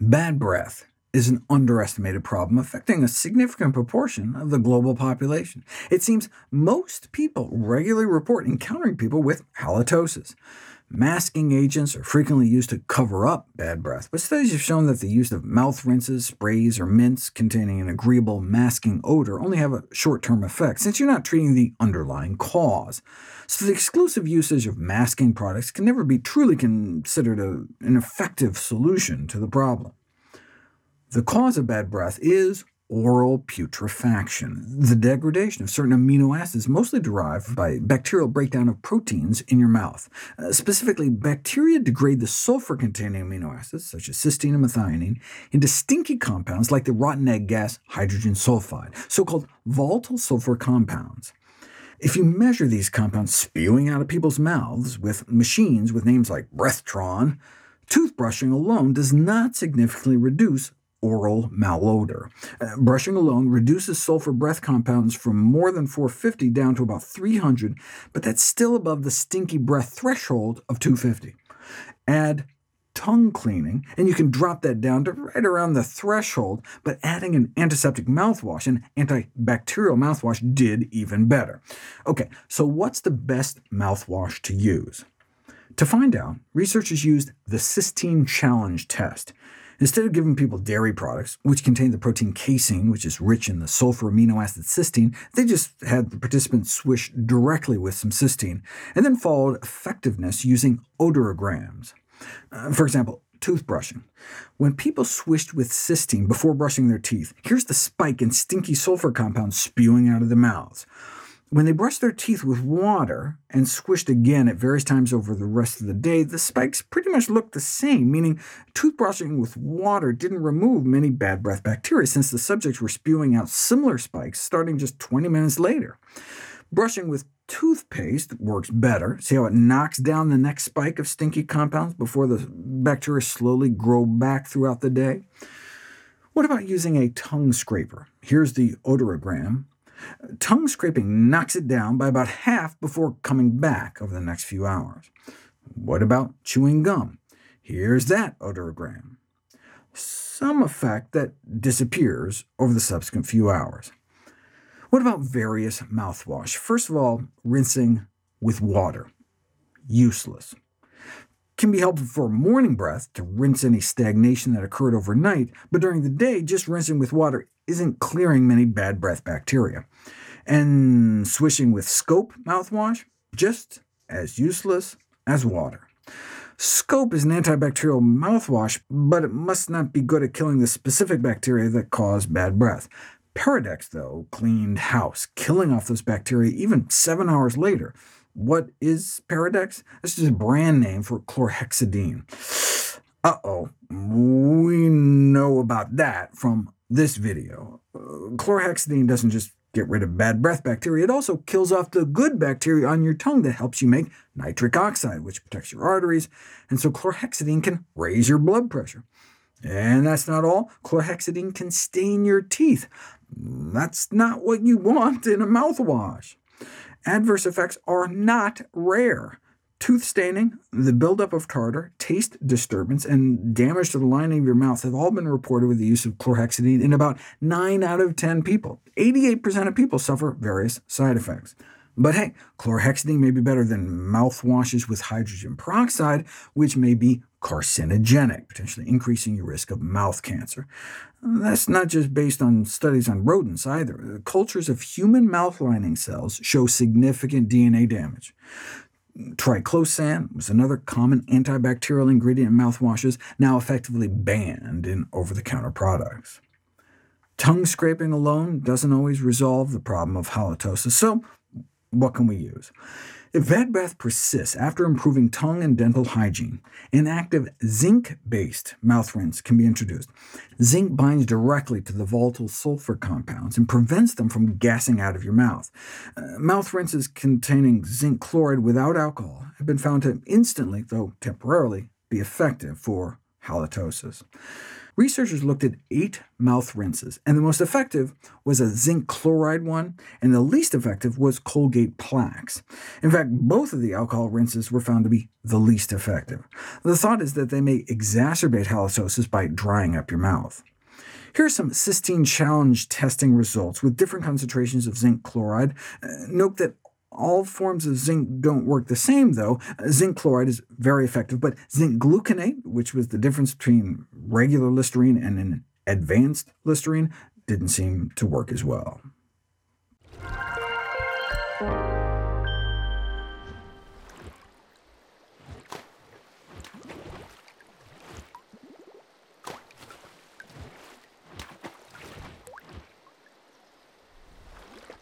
Bad breath is an underestimated problem affecting a significant proportion of the global population. It seems most people regularly report encountering people with halitosis. Masking agents are frequently used to cover up bad breath, but studies have shown that the use of mouth rinses, sprays, or mints containing an agreeable masking odor only have a short-term effect, since you're not treating the underlying cause. So the exclusive usage of masking products can never be truly considered a, an effective solution to the problem. The cause of bad breath is oral putrefaction, the degradation of certain amino acids mostly derived by bacterial breakdown of proteins in your mouth. Uh, specifically, bacteria degrade the sulfur-containing amino acids, such as cysteine and methionine, into stinky compounds like the rotten egg gas hydrogen sulfide, so-called volatile sulfur compounds. If you measure these compounds spewing out of people's mouths with machines with names like Breathtron, toothbrushing alone does not significantly reduce oral malodor. Uh, brushing alone reduces sulfur breath compounds from more than 450 down to about 300, but that's still above the stinky breath threshold of 250. Add tongue cleaning, and you can drop that down to right around the threshold, but adding an antiseptic mouthwash and antibacterial mouthwash did even better. OK, so what's the best mouthwash to use? To find out, researchers used the Cysteine Challenge test. Instead of giving people dairy products, which contain the protein casein, which is rich in the sulfur amino acid cysteine, they just had the participants swish directly with some cysteine, and then followed effectiveness using odorograms. Uh, for example, toothbrushing. When people swished with cysteine before brushing their teeth, here's the spike in stinky sulfur compounds spewing out of their mouths. When they brushed their teeth with water and squished again at various times over the rest of the day, the spikes pretty much looked the same, meaning toothbrushing with water didn't remove many bad breath bacteria, since the subjects were spewing out similar spikes starting just 20 minutes later. Brushing with toothpaste works better. See how it knocks down the next spike of stinky compounds before the bacteria slowly grow back throughout the day? What about using a tongue scraper? Here's the odorogram Tongue scraping knocks it down by about half before coming back over the next few hours. What about chewing gum? Here's that odorogram. Some effect that disappears over the subsequent few hours. What about various mouthwash? First of all, rinsing with water. Useless can be helpful for morning breath to rinse any stagnation that occurred overnight, but during the day, just rinsing with water isn't clearing many bad breath bacteria. And swishing with Scope mouthwash, just as useless as water. Scope is an antibacterial mouthwash, but it must not be good at killing the specific bacteria that cause bad breath. Peridex, though, cleaned house, killing off those bacteria even seven hours later, what is Peridex? This is a brand name for chlorhexidine. Uh-oh, we know about that from this video. Uh, chlorhexidine doesn't just get rid of bad breath bacteria, it also kills off the good bacteria on your tongue that helps you make nitric oxide, which protects your arteries, and so chlorhexidine can raise your blood pressure. And that's not all. Chlorhexidine can stain your teeth. That's not what you want in a mouthwash. Adverse effects are not rare. Tooth staining, the buildup of tartar, taste disturbance, and damage to the lining of your mouth have all been reported with the use of chlorhexidine in about 9 out of 10 people. 88% of people suffer various side effects. But hey, chlorhexidine may be better than mouthwashes with hydrogen peroxide, which may be carcinogenic, potentially increasing your risk of mouth cancer. That's not just based on studies on rodents either. Cultures of human mouth lining cells show significant DNA damage. Triclosan was another common antibacterial ingredient in mouthwashes, now effectively banned in over-the-counter products. Tongue scraping alone doesn't always resolve the problem of halitosis, so what can we use? If bad breath persists after improving tongue and dental hygiene, an active zinc-based mouth rinse can be introduced. Zinc binds directly to the volatile sulfur compounds and prevents them from gassing out of your mouth. Uh, mouth rinses containing zinc chloride without alcohol have been found to instantly, though temporarily, be effective for halitosis. Researchers looked at eight mouth rinses, and the most effective was a zinc chloride one, and the least effective was Colgate Plax. In fact, both of the alcohol rinses were found to be the least effective. The thought is that they may exacerbate halitosis by drying up your mouth. Here are some cysteine challenge testing results with different concentrations of zinc chloride. Uh, note that all forms of zinc don't work the same, though. Uh, zinc chloride is very effective, but zinc gluconate, which was the difference between regular Listerine and an advanced Listerine, didn't seem to work as well.